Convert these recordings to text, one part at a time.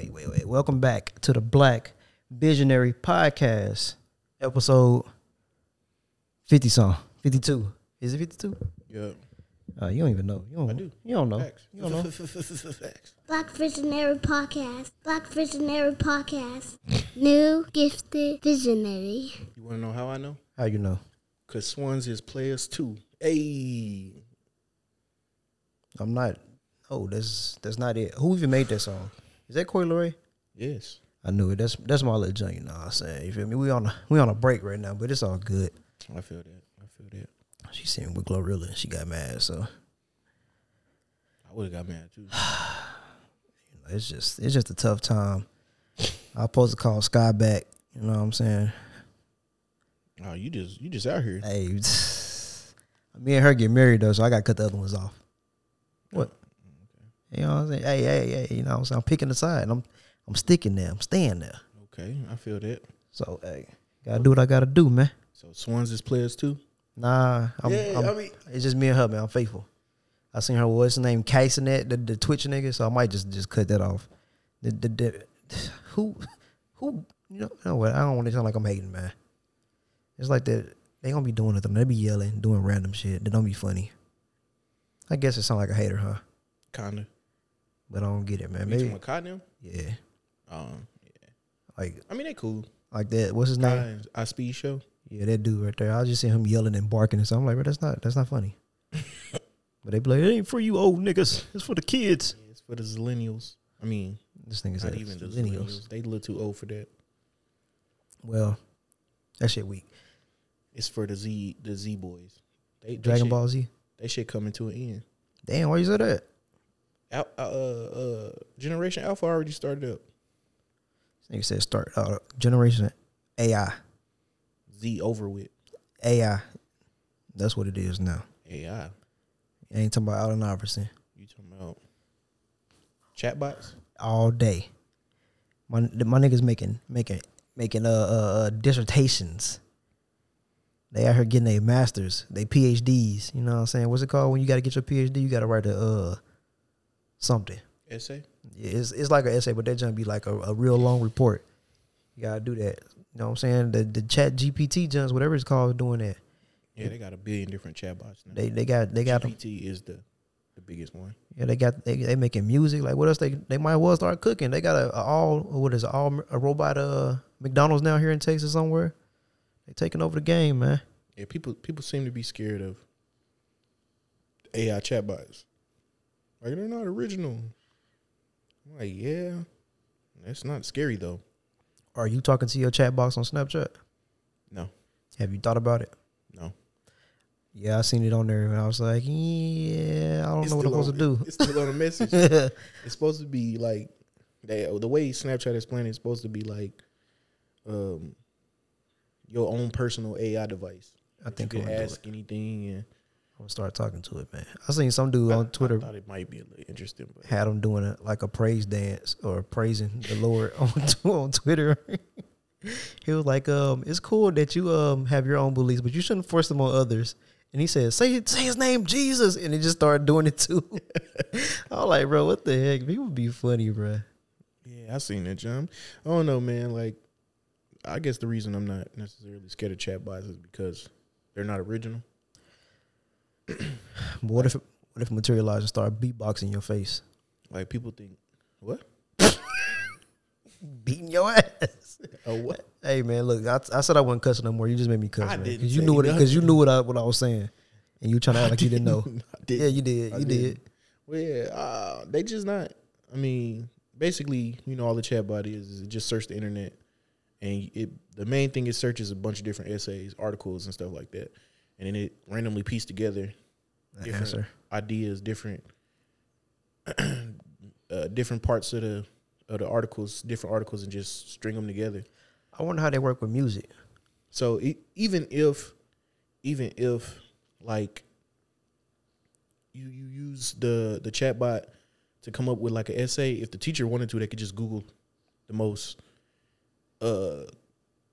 Wait, wait, wait. Welcome back to the Black Visionary Podcast, episode 50 song. 52. Is it 52? Yeah. Uh, you don't even know. You don't, I do. You don't know. Facts. You don't know. Facts. Black Visionary Podcast. Black Visionary Podcast. New gifted visionary. You want to know how I know? How you know? Cause Swans is players too. Hey, I'm not. Oh, that's that's not it. Who even made that song? Is that Coi Leray? yes. I knew it. That's that's my little joint. You know what I'm saying? You feel me? We on a we on a break right now, but it's all good. I feel that. I feel that. She seen with Glorilla and she got mad. So I would have got mad too. it's just it's just a tough time. I supposed to call Sky back. You know what I'm saying? Oh, you just you just out here. Hey, me and her get married though, so I got to cut the other ones off. What? You know what I'm saying? Hey, hey, hey. You know what I'm saying? I'm picking a side. I'm I'm sticking there. I'm staying there. Okay, I feel that. So hey, gotta do what I gotta do, man. So Swans is players too. Nah, I'm, Yeah, I'm- I mean- it's just me and her, man. I'm faithful. I seen her. What's her name? Kai Cenat, the Twitch nigga. So I might just just cut that off. The, the, the, who who you know? you know what? I don't want to sound like I'm hating, man. It's like that. They gonna be doing it. They be yelling, doing random shit. They don't be funny. I guess it sound like a hater, huh? Kinda. But I don't get it, man. Maybe about Cotton? yeah, Um, yeah. like I mean they cool. like that. What's his name? I speed show. Yeah, that dude right there. I just see him yelling and barking and stuff. I'm like, bro, that's not that's not funny. but they be like, it ain't for you old niggas. It's for the kids. Yeah, it's for the millennials. I mean, This nigga not said even the millennials. They little too old for that. Well, that shit weak. It's for the Z the Z boys. They, they Dragon shit, Ball Z. They shit coming to an end. Damn, why you say that? Al, uh, uh, Generation Alpha already started up. This nigga said start uh, generation AI. Z over with AI. That's what it is now. AI. It ain't talking about Allen Iverson You talking about chatbots? all day. My my niggas making making making uh, uh, uh dissertations. They out here getting their masters, they PhDs. You know what I'm saying? What's it called when you got to get your PhD? You got to write a uh something. Essay? Yeah, it's it's like an essay, but that just be like a, a real long report. You gotta do that. You know what I'm saying? The the Chat GPT jumps, whatever it's called, doing that. Yeah, they got a billion different chatbots now. They they got they got them. GPT is the the biggest one. Yeah, they got they they making music. Like what else? They they might well start cooking. They got a, a all what is it, all a robot uh McDonald's now here in Texas somewhere. They taking over the game, man. Yeah, people people seem to be scared of AI chatbots. Like they're not original. I'm like, yeah, that's not scary though. Are you talking to your chat box on Snapchat? No, Have you thought about it? no. Yeah, I seen it on there, and I was like, yeah, I don't It's know what I'm supposed on- to do. It's still on a message. it's supposed to be like they the way Snapchat is playing. It's supposed to be like um your own personal AI device. I think you can ask anything. And I'm gonna start talking to it, man. I seen some dude on Twitter I thought it might be a little interesting, but had him doing a, like a praise dance or praising the Lord on on Twitter. he was like, um, "It's cool that you um have your own beliefs, but you shouldn't force them on others." And he said, "Say say his name, Jesus," and he just started doing it too. I was like, "Bro, what the heck? People be funny, bro." Yeah, I seen that, John. I don't know, man. Like, I guess the reason I'm not necessarily scared of chatbots is because they're not original. What if what if materialize and start beatboxing your face, Like, people think, what? beating your ass? Oh, what? Hey man, look, I, I said I wasn't cussing no more. You just made me cuss, I man. didn't Because you knew what because you knew what I what I was saying, and you trying to act like you didn't know. I did. Yeah, you did. I You did. did. Well, yeah, uh, they just not. I mean, basically, you know, all the chatbot is is just search the internet, and it the main thing it searches a bunch of different essays, articles, and stuff like that, and then it randomly piece together different answer. ideas, different uh, different parts of the of the articles, different articles, and just string them together. I wonder how they work with music. So e- even if, even if like you you use the the chatbot to come up with like an essay, if the teacher wanted to, they could just Google the most uh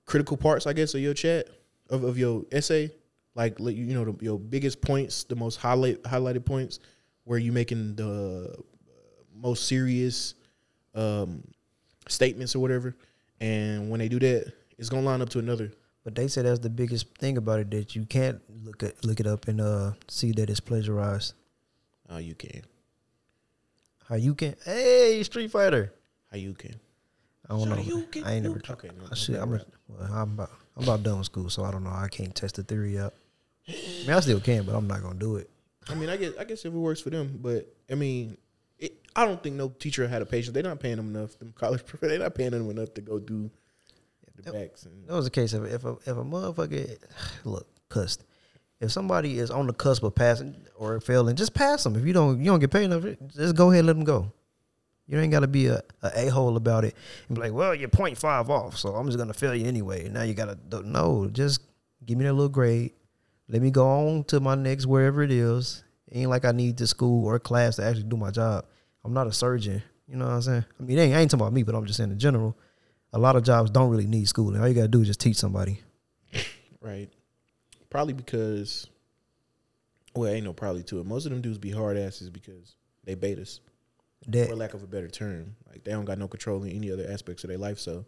critical parts, I guess, of your chat of, of your essay, like like, you know the, your biggest points, the most highlight highlighted points, where you making the uh, most serious um statements or whatever. And when they do that, it's gonna line up to another. But they said that's the biggest thing about it that you can't look at look it up and uh see that it's plagiarized. Oh, you can. How you can? Hey, Street Fighter. How you can? I don't know. Shoryuken, I ain't never. you- Okay, no, I no should, bad I'm, a, well, I'm about I'm about done with school, so I don't know. I can't test the theory out. I mean, I still can, but I'm not gonna do it. I mean, I guess I guess if it works for them, but I mean, it, I don't think no teacher had a patience. They're not paying them enough. Them college professors, they're not paying them enough to go do the backs. And, That was the case. of if a, if a motherfucker look cussed, if somebody is on the cusp of passing or failing, just pass them. If you don't you don't get paid enough, just go ahead and let them go. You ain't got to be a a hole about it and be like, well, you're 0.5 off, so I'm just gonna fail you anyway. Now you gotta do- no, just give me that little grade. Let me go on to my next wherever it is. Ain't like I need the school or class to actually do my job. I'm not a surgeon. You know what I'm saying? I mean, it ain't, ain't talking about me, but I'm just saying in general. A lot of jobs don't really need schooling. All you gotta do is just teach somebody. right? Probably because, well, ain't no probably to it. Most of them dudes be hard asses because they betas, That for lack of a better term. Like they don't got no control in any other aspects of their life. So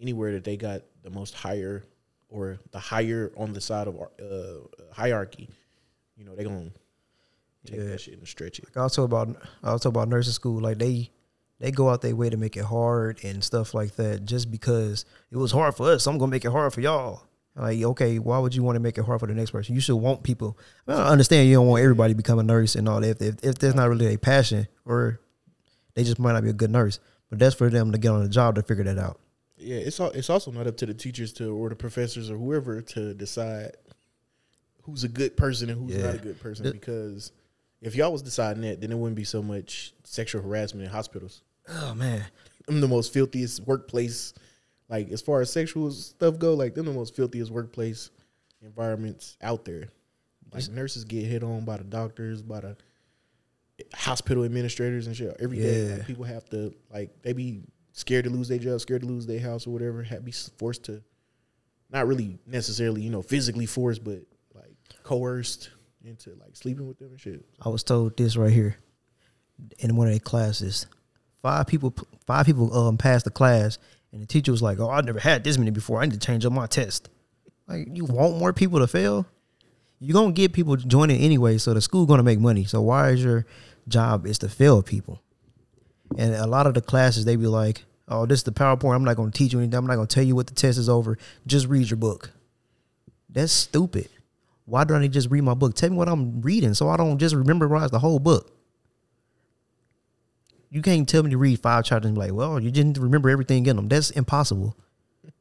anywhere that they got the most higher or the higher on the side of uh, hierarchy, you know, they gonna take Yeah. that shit and stretch it. Like I was talking about talking about nursing school. Like they they go out their way to make it hard and stuff like that just because it was hard for us. So I'm gonna make it hard for y'all. Like, okay, why would you want to make it hard for the next person? You should want people. I, mean, I understand you don't want everybody to become a nurse and all that. If, if, if there's not really a passion or they just might not be a good nurse, but that's for them to get on the job to figure that out. Yeah, it's al- it's also not up to the teachers to or the professors or whoever to decide who's a good person and who's Yeah. not a good person. Because if y'all was deciding that, then it wouldn't be so much sexual harassment in hospitals. Oh man, I'm the most filthiest workplace, like as far as sexual stuff go, like them the most filthiest workplace environments out there. Like nurses get hit on by the doctors, by the hospital administrators and shit every day. Yeah. Like people have to like they be scared to lose their job, scared to lose their house or whatever. Have be forced to, not really necessarily you know physically forced, but like coerced into like sleeping with them and shit. I was told this right here in one of their classes. Five people, five people um passed the class, and the teacher was like, "Oh, I've never had this many before. I need to change up my test." Like, you want more people to fail? You're gonna get people joining anyway, so the school gonna make money. So why is your job is to fail people? And a lot of the classes they be like, "Oh, this is the PowerPoint. I'm not gonna teach you anything. I'm not gonna tell you what the test is over. Just read your book." That's stupid. Why don't I need to just read my book? Tell me what I'm reading so I don't just memorize the whole book. You can't tell me to read five chapters and be like, well, you didn't remember everything in them. That's impossible.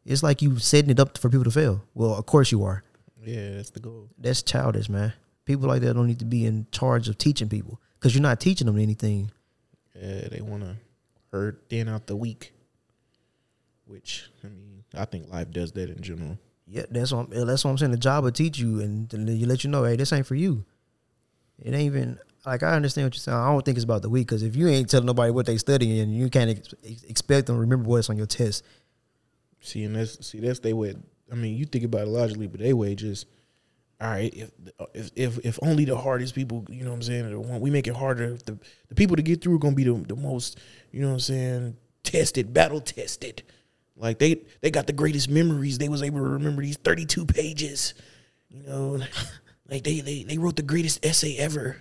It's like you setting it up for people to fail. Well, of course you are. Yeah, that's the goal. That's childish, man. People like that don't need to be in charge of teaching people because you're not teaching them anything. Yeah, they want to herd thin out the weak, which I mean, I think life does that in general. Yeah, that's what I'm, that's what I'm saying. The job will teach you and you let you know, hey, this ain't for you. It ain't even like I understand what you're saying. I don't think it's about the week because if you ain't telling nobody what they studying, and you can't ex- expect them to remember what's on your test. See, and that's see that's they way. I mean, you think about it logically, but they way just all right. If if if if only the hardest people, you know what I'm saying, we make it harder. The the people to get through are gonna be the the most, you know what I'm saying, tested, battle tested. Like they they got the greatest memories. They was able to remember these 32 pages. You know, like they they they wrote the greatest essay ever.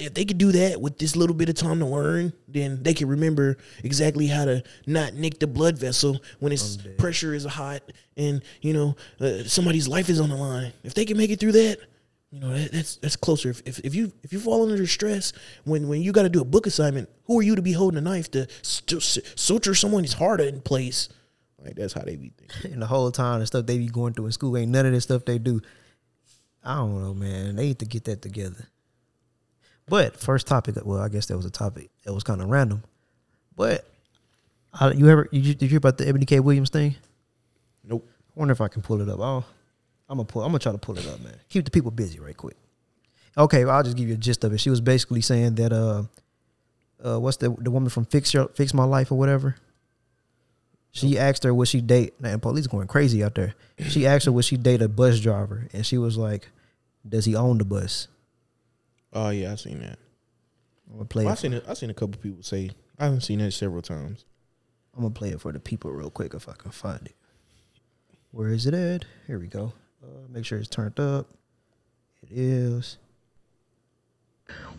If they could do that with this little bit of time to learn, then they can remember exactly how to not nick the blood vessel when its pressure is hot and you know uh, somebody's life is on the line. If they can make it through that, you know that, that's that's closer. If, if if you if you fall under stress when when you got to do a book assignment, who are you to be holding a knife to st- suture someone's heart in place? Like that's how they be thinking. And the whole time the stuff they be going through in school ain't none of this stuff they do. I don't know, man. They need to get that together. But first topic, well, I guess that was a topic that was kind of random. But I, you ever you, did you hear about the Eboni K. Williams thing? Nope. I wonder if I can pull it up. I'll, I'm gonna pull. I'm gonna try to pull it up, man. Keep the people busy, right quick. Okay, well, I'll just give you a gist of it. She was basically saying that uh, uh, what's the the woman from Fix Your Fix My Life or whatever. She asked her would she date. And police going crazy out there. She asked her would she date a bus driver, and she was like, "Does he own the bus?" Oh yeah, I seen that. I'm gonna play. Well, I seen it. I seen a couple people say. I haven't seen that several times. I'm I'm gonna play it for the people real quick if I can find it. Where is it at? Here we go. Uh, make sure it's turned up. It is.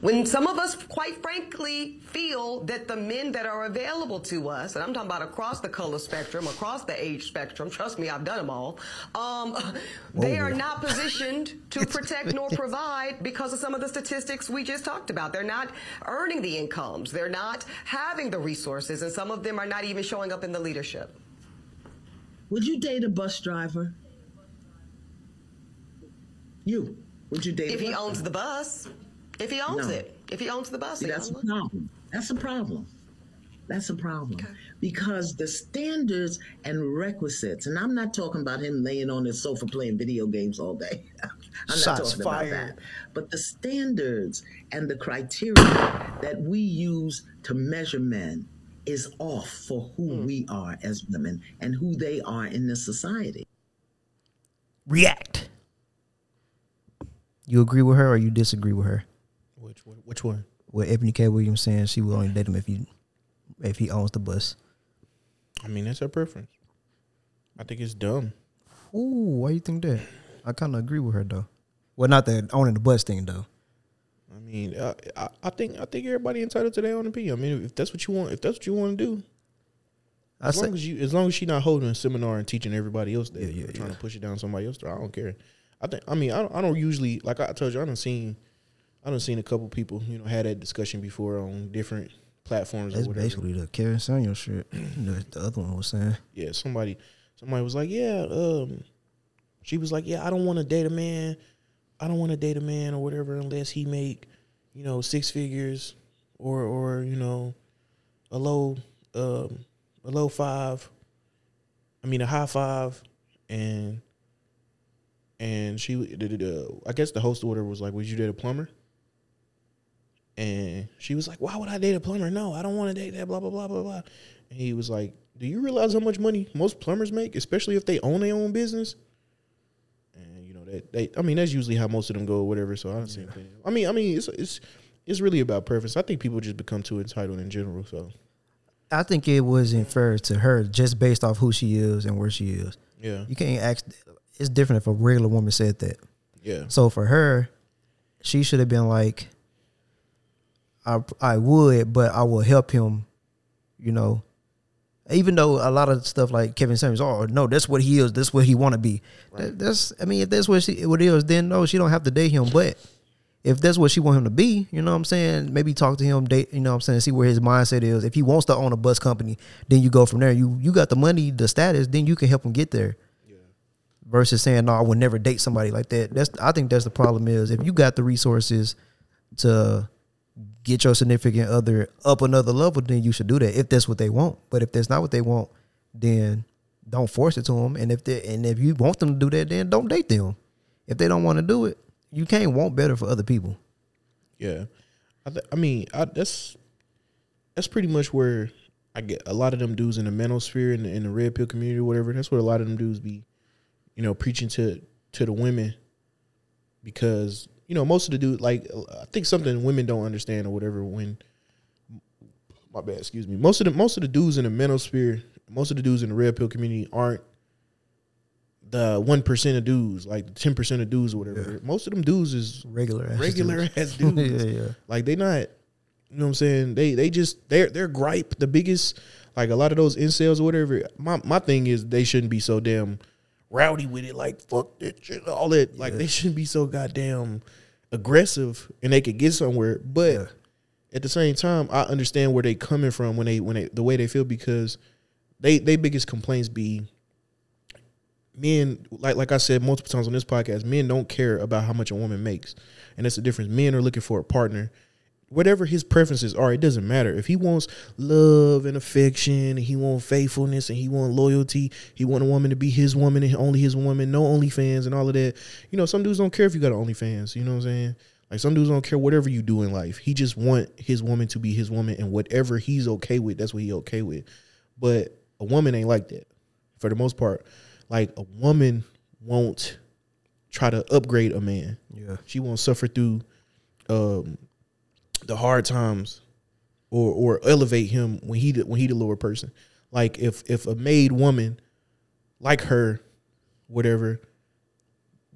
When some of us, quite frankly, feel that the men that are available to us, and I'm talking about across the color spectrum, across the age spectrum, trust me, I've done them all, um, they are not positioned to protect nor provide because of some of the statistics we just talked about. They're not earning the incomes, they're not having the resources, and some of them are not even showing up in the leadership. Would you date a bus driver? You. Would you date If he owns driver? the bus, if he owns No. it, if he owns the bus, See, that's a problem. That's a problem. That's a problem. Because the standards and requisites, and I'm not talking about him laying on his sofa playing video games all day. I'm not Shots talking fired. about that. But the standards and the criteria that we use to measure men is off for who Hmm. we are as women and who they are in this society. React. You agree with her or you disagree with her? Which one? Which one? With Eboni K. Williams saying she will only date him if he if he owns the bus. I mean, that's her preference. I think it's dumb. Ooh, why you think that? I kind of agree with her though. Well, not the owning the bus thing though. I mean, I, I, I think I think everybody entitled to their own opinion. I mean, if that's what you want, if that's what you want to do, I as say, long as you, as long as she's not holding a seminar and teaching everybody else that, Yeah, yeah, trying yeah. to push it down somebody else's else, I don't care. I think. I mean, I don't, I don't usually like I told you. I don't seen, I don't seen a couple people you know had that discussion before on different platforms that's or whatever. basically the Kevin Samuels shit. the, the other one was saying. yeah, somebody somebody was like, yeah, um, she was like, yeah, I don't want to date a man, I don't want to date a man or whatever unless he make, you know, six figures or or you know, a low um a low five, I mean a high five, and and she the, the, the I guess the host order was like, would you date a plumber? And she was like, why would I date a plumber? No, I don't want to date that. Blah blah blah blah blah. And he was like, "Do you realize how much money most plumbers make, especially if they own their own business?" And you know that they, I mean, that's usually how most of them go, or whatever. So I don't see anything. I mean, I mean, it's it's it's really about preference. I think people just become too entitled in general. So I think it wasn't fair to her just based off who she is and where she is. yeah, You can't ask. It's different if a regular woman said that. yeah, So for her, she should have been like, I I would, but I will help him, you know. Even though a lot of stuff like Kevin Samuels, oh no, that's what he is, that's what he want to be. That, that's I mean, if that's what she what it is, then no, she don't have to date him. But if that's what she want him to be, you know what I'm saying? Maybe talk to him, date, you know what I'm saying, see where his mindset is. If he wants to own a bus company, then you go from there. You you got the money, the status, then you can help him get there versus saying no, I would never date somebody like that. That's I think that's the problem is if you got the resources to get your significant other up another level, then you should do that if that's what they want. But if that's not what they want, then don't force it to them. And if they and if you want them to do that, then don't date them. If they don't want to do it, you can't want better for other people. yeah. I, th- I mean, I, that's that's pretty much where I get a lot of them dudes in the manosphere in the, in the red pill community, or whatever. That's what a lot of them dudes be, you know, preaching to to the women because you know most of the dudes like I think something women don't understand or whatever when my bad, excuse me. Most of the most of the dudes in the manosphere, most of the dudes in the red pill community aren't the one percent of dudes, like ten percent of dudes or whatever. Most of them dudes is Regular ass regular dudes. ass dudes. yeah, yeah. Like they not, you know what I'm saying? They they just their their gripe, the biggest like a lot of those incels or whatever. My my thing is they shouldn't be so damn rowdy with it. Like fuck that shit, all that. Like they shouldn't be so goddamn aggressive, and they could get somewhere. But Yeah. at the same time, I understand where they coming from when they when they the way they feel because they they biggest complaints be men like like I said multiple times on this podcast, men don't care about how much a woman makes. And that's the difference. Men are looking for a partner. Whatever his preferences are, it doesn't matter. If he wants love and affection, and he wants faithfulness, and he wants loyalty, he want a woman to be his woman and only his woman, no OnlyFans and all of that. You know, some dudes don't care if you got an OnlyFans. You know what I'm saying? Like some dudes don't care whatever you do in life. He just want his woman to be his woman, and whatever he's okay with, that's what he okay with. But a woman ain't like that for the most part. Like a woman won't try to upgrade a man. Yeah. She won't suffer through um, the hard times or or elevate him when he the, when he the lower person. Like if if a made woman like her, whatever,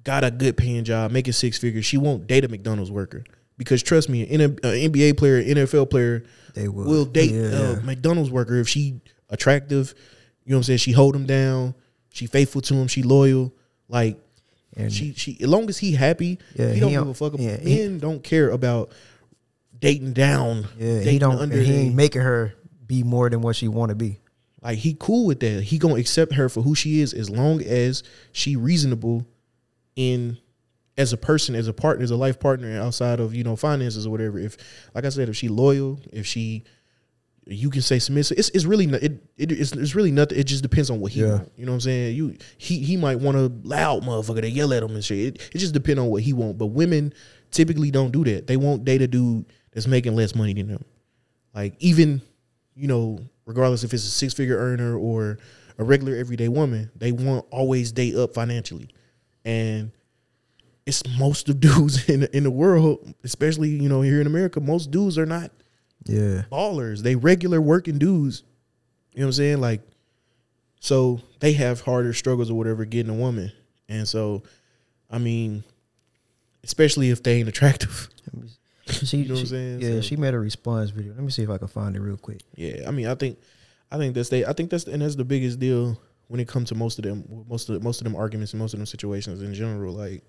got a good paying job, making six figures, she won't date a McDonald's worker. Because trust me, an NBA player, NFL player They will. will date Yeah, a yeah. McDonald's worker if she attractive. You know what I'm saying? She hold him down. She faithful to him. She loyal. Like And- she she as long as he happy, Yeah, he don't he give a fuck. About, yeah, men don't care about dating down. Yeah, he don't. under He they- ain't making her be more than what she want to be. like he cool with that. He gonna accept her for who she is as long as she reasonable in as a person, as a partner, as a life partner outside of, you know, finances or whatever. If like I said, if she loyal, if she you can say submissive. It's it's really it, it it's, it's really nothing. It just depends on what he Yeah. want. You know what I'm saying? You he he might want a loud motherfucker to yell at him and shit. It, it just depends on what he want. But women typically don't do that. They won't date a dude that's making less money than them. Like even, you know, regardless if it's a six figure earner or a regular everyday woman, they want always date up financially. And it's most of dudes in in the world, especially, you know, here in America, most dudes are not Yeah, ballers. They regular working dudes. You know what I'm saying? Like, so they have harder struggles or whatever getting a woman. And so, I mean, especially if they ain't attractive. She, You know what I'm saying? Yeah, So- she made a response video. Let me see if I can find it real quick. Yeah, I mean, I think, I think that's they. I think that's and that's the biggest deal when it comes to most of them, most of most of them arguments and most of them situations in general. Like,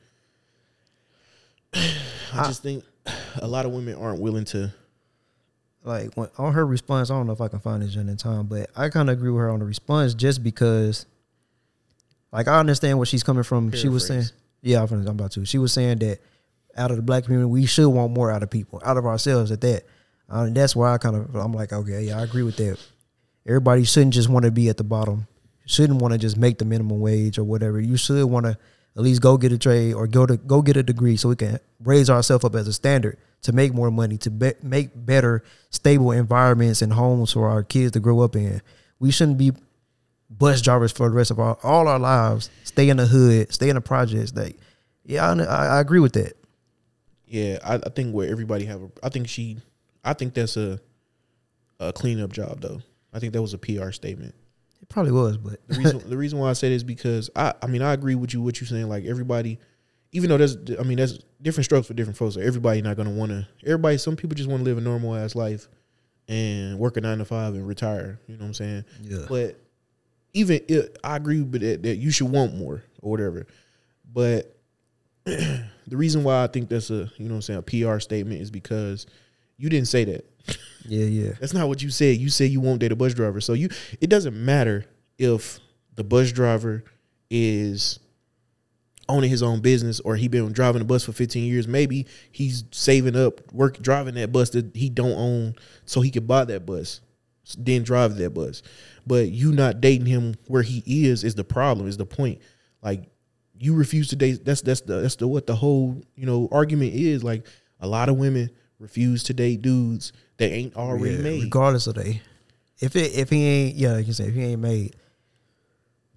I just think a lot of women aren't willing to. like when, on her response, I don't know if I can find it in time, but I kind of agree with her on the response just because, like, I understand where she's coming from. She was saying, yeah, I'm about to. She was saying that out of the black community, we should want more out of people, out of ourselves. At that, uh, and that's why I kind of, I'm like, okay, yeah, I agree with that. Everybody shouldn't just want to be at the bottom. Shouldn't want to just make the minimum wage or whatever. You should want to at least go get a trade or go to go get a degree so we can raise ourselves up as a standard to make more money to be, make better stable environments and homes for our kids to grow up in. We shouldn't be bus drivers for the rest of our all our lives. Stay in the hood, stay in the projects. Like, yeah, I, I I agree with that. Yeah, I, I think where everybody have. A, I think she. I think that's a a cleanup job though. I think that was a PR statement. It probably was, but The reason the reason why I say this is because I I mean I agree with you what you're saying. Like everybody, even though there's I mean there's different strokes for different folks. So everybody not gonna want to. Everybody, some people just want to live a normal ass life and work a nine to five and retire. You know what I'm saying? Yeah. But even if, I agree with that, that you should want more or whatever. But the reason why I think that's a you know what I'm saying a PR statement is because you didn't say that. yeah, yeah, That's not what you said. You said you won't date a bus driver. So you it doesn't matter if the bus driver is owning his own business or he been driving a bus for 15 years. Maybe he's saving up, work driving that bus that he don't own so he could buy that bus, then drive that bus. But you not dating him where he is is the problem, is the point. Like you refuse to date that's that's the that's the what the whole, you know, argument is. Like a lot of women refuse to date dudes that ain't already Yeah, made. regardless of they. If it if he ain't yeah, like you say if he ain't made.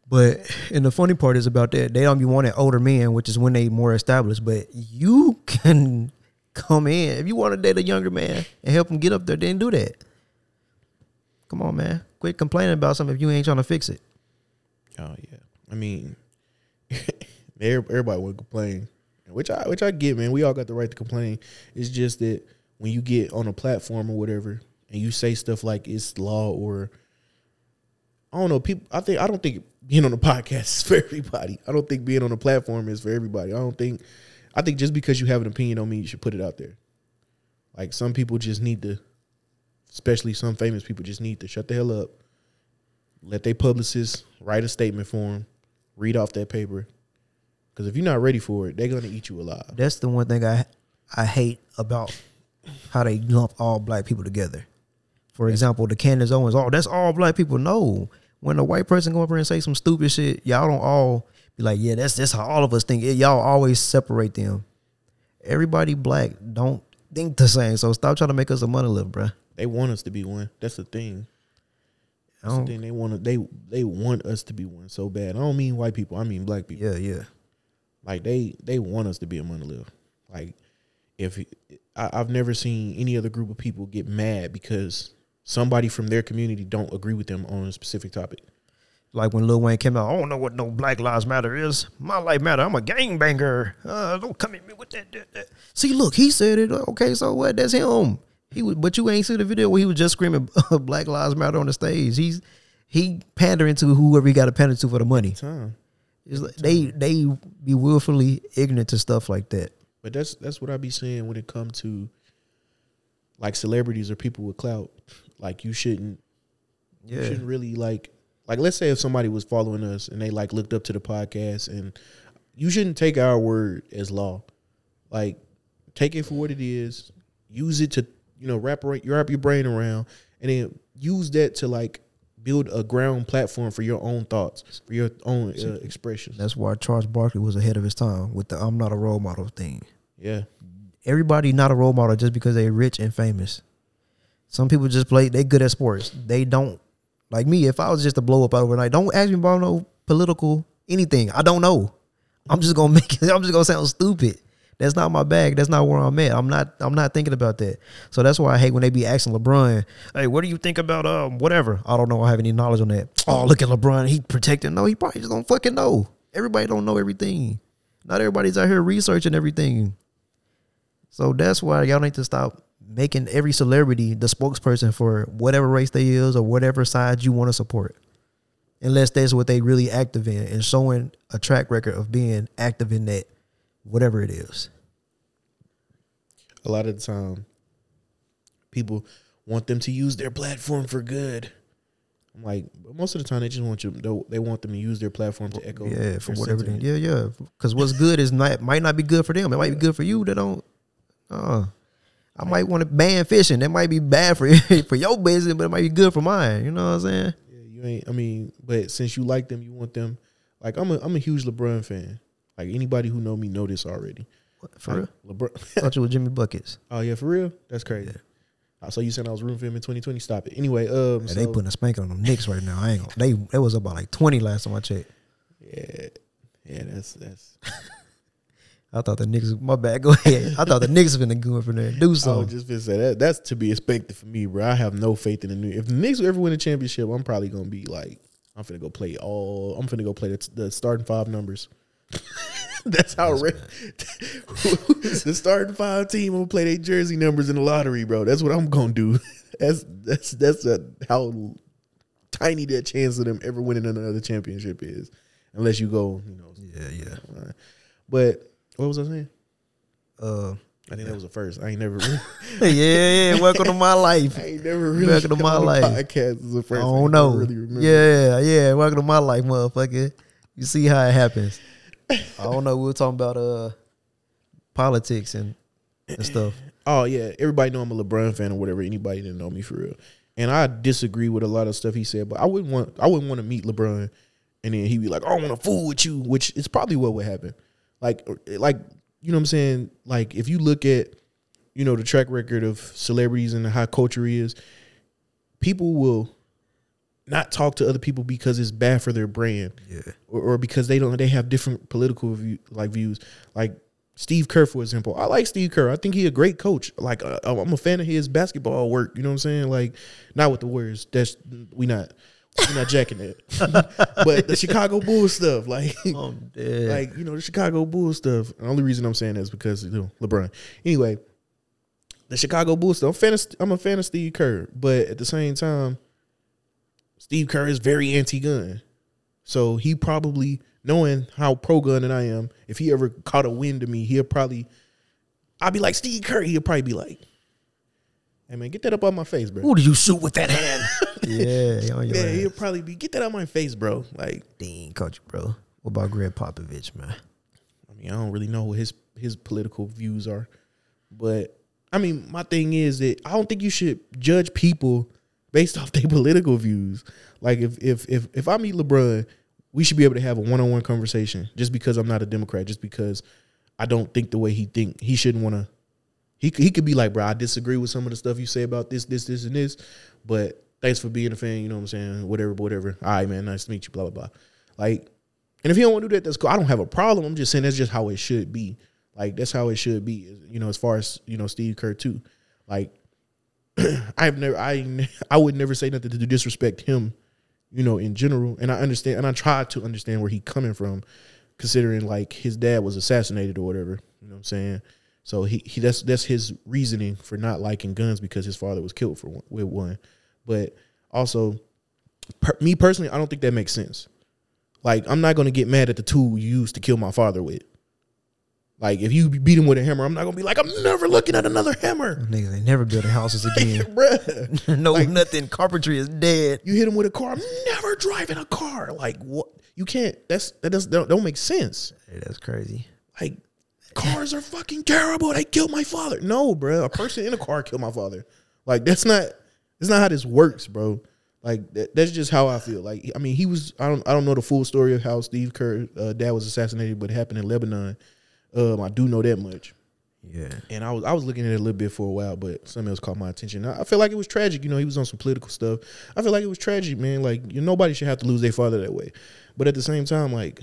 But and the funny part is about that they don't be wanting older men, which is when they more established. But you can come in if you want to date a younger man and help him get up there. Then do that. Come on, man. Quit complaining about something if you ain't trying to fix it. Oh yeah, I mean, everybody would complain, which I which I get, man. We all got the right to complain. It's just that when you get on a platform or whatever, and you say stuff like it's law or I don't know, people. I think I don't think being on a podcast is for everybody. I don't think being on a platform is for everybody. I don't think. I think just because you have an opinion on me, you should put it out there. Like some people just need to, especially some famous people, just need to shut the hell up let their publicist write a statement for them, read off that paper. Because if you're not ready for it, they're gonna eat you alive. That's the one thing I I hate about how they lump all black people together. For example, the Candace Owens, oh, that's all black people. No, when a white person go up here and say some stupid shit, y'all don't all be like, yeah, that's that's how all of us think. Y'all always separate them. Everybody black don't think the same. So stop trying to make us a money monolith, bruh. They want us to be one. That's the thing. That's the thing. They want to. They they want us to be one so bad. I don't mean white people. I mean black people. yeah, yeah. Like they they want us to be a monolith. Like if I, I've never seen any other group of people get mad because somebody from their community don't agree with them on a specific topic. Like when Lil Wayne came out, I don't know what no Black Lives Matter is. My life matter. I'm a gangbanger. Uh, don't come at me with that, that, that. See, look, he said it. Okay, so what? That's him. He was, but you ain't see the video where he was just screaming Black Lives Matter on the stage. He's he pandering to whoever he got to pander to for the money. Time. It's like they they be willfully ignorant to stuff like that. But that's that's what I be saying when it comes to like celebrities or people with clout. Like you shouldn't you shouldn't really like like let's say if somebody was following us and they like looked up to the podcast and you shouldn't take our word as law. Like take it for what it is, use it to, you know, wrap wrap your brain around and then use that to like build a ground platform for your own thoughts, for your own uh, expressions. that's why Charles Barkley was ahead of his time with the "I'm not a role model" thing. Yeah. everybody not a role model just because they're rich and famous. Some people just play they good at sports. They don't like me, if I was just to blow up overnight, don't ask me about no political anything. I don't know. I'm just gonna make it I'm just gonna sound stupid. That's not my bag. That's not where I'm at. I'm not I'm not thinking about that. So that's why I hate when they be asking LeBron, hey, what do you think about um whatever? I don't know. I have any knowledge on that. Oh, look at LeBron. He protecting. No, he probably just don't fucking know. Everybody don't know everything. Not everybody's out here researching everything. So that's why y'all need to stop making every celebrity the spokesperson for whatever race they is or whatever side you want to support. Unless that's what they really active in and showing a track record of being active in that whatever it is. a lot of the time people want them to use their platform for good. I'm like, but most of the time they just want you. They, they want them to use their platform to echo. Yeah, for whatever. They, yeah, yeah. Because what's good is not might not be good for them. It might be good for you. That don't. Uh, I might want to ban fishing. That might be bad for for your business, but it might be good for mine. You know what I'm saying? Yeah, you ain't. I mean, but since you like them, you want them. Like I'm a I'm a huge LeBron fan. Like anybody who know me know this already. What, For real? Like, LeBron. thought you was Jimmy Buckets. oh yeah, for real. That's crazy. Uh, so you saying I was rooting for him in 2020? Stop it. Anyway, um, Yeah, so, they putting a spanking on them Knicks right now. I ain't gonna. They they was about like twenty last time I checked. yeah, yeah, that's that's. I thought the Knicks. My bad. Go ahead. I thought the Knicks been going for there. Do I something. just gonna say that that's to be expected for me, bro. I have no faith in the new. If the Knicks ever win a championship, I'm probably gonna be like, I'm gonna go play all. I'm gonna go play the, the starting five numbers. that's how re- the starting five team. Gonna play their jersey numbers in the lottery, bro. That's what I'm gonna do. That's that's that's a, how tiny that chance of them ever winning another championship is, unless you go, you know. Yeah, yeah. uh, But what was I saying? Uh, I think that was the first. I ain't never. yeah, yeah. Welcome to my life. I ain't never really Welcome to my life. Podcast as a I first. don't ain't know. Really yeah, yeah. Welcome to my life, motherfucker. You see how it happens. I don't know. We were talking about uh politics and and stuff. Oh yeah. Everybody know I'm a LeBron fan or whatever. Anybody didn't know me for real. And I disagree with a lot of stuff he said, but I wouldn't want. I wouldn't want to meet LeBron, and then he'd be like, "Oh, "I want to fool with you," which is probably what would happen. Like, like you know what I'm saying? Like if you look at, you know, the track record of celebrities and how culture is, people will not talk to other people because it's bad for their brand. Yeah. or, or because they don't they have different political view, like views. Like Steve Kerr for example. I like Steve Kerr. I think he a great coach. Like uh, I'm a fan of his basketball work. You know what I'm saying? Like not with the Warriors. That's we not we not jacking it. But the Chicago Bulls stuff like I'm dead. like you know the Chicago Bulls stuff. The only reason I'm saying that is because you know LeBron. Anyway the Chicago Bulls stuff. I'm, fan of, I'm a fan of Steve Kerr. But at the same time Steve Kerr is very anti-gun so he probably, knowing how pro gun that I am, if he ever caught a wind of me, he'll probably, I'd be like Steve Kerr. He'll probably be like, "Hey man, get that up on my face, bro." Who do you shoot with that hand? yeah, on yeah, ass. he'll probably be, "Get that on my face, bro." Like, Dean caught you, bro. What about Gregg Popovich, man? I mean, I don't really know what his his political views are, but I mean, my thing is that I don't think you should judge people based off their political views. Like, if if if if I meet LeBron, we should be able to have a one on one conversation. Just because I'm not a Democrat, just because I don't think the way he think, he shouldn't want to. He he could be like, bro, I disagree with some of the stuff you say about this, this, this, and this, but thanks for being a fan. You know what I'm saying? Whatever, whatever. All right, man. Nice to meet you. Blah blah blah. Like, and if he don't want to do that, that's cool. I don't have a problem. I'm just saying that's just how it should be. Like that's how it should be. You know, as far as you know, Steve Kerr too. Like I've never I I would never say nothing to disrespect him, you know, in general. And I understand and I try to understand where he coming from, considering like his dad was assassinated or whatever. You know what I'm saying? So he, he that's that's his reasoning for not liking guns because his father was killed for one, with one. But also, per, me personally, I don't think that makes sense. Like I'm not gonna get mad at the tool you used to kill my father with. Like if you beat him with a hammer, I'm not gonna be like, I'm never looking at another hammer. Niggas ain't never building houses again. Bruh. no, Like- nothing. Carpentry is dead. You hit him with a car, I'm never driving a car. Like what you can't that's that does don't, don't make sense. Hey, that's crazy. Like cars are fucking terrible. They killed my father. No, bro. A person in a car killed my father. Like that's not that's not how this works, bro. Like that, that's just how I feel. Like I mean, he was I don't I don't know the full story of how Steve Kerr uh, dad was assassinated, but it happened in Lebanon. Um, I do know that much. Yeah. And I was I was looking at it a little bit for a while, but something else caught my attention. I I feel like it was tragic. You know, he was on some political stuff. I feel like it was tragic, man. Like you nobody should have to lose their father that way. But at the same time, like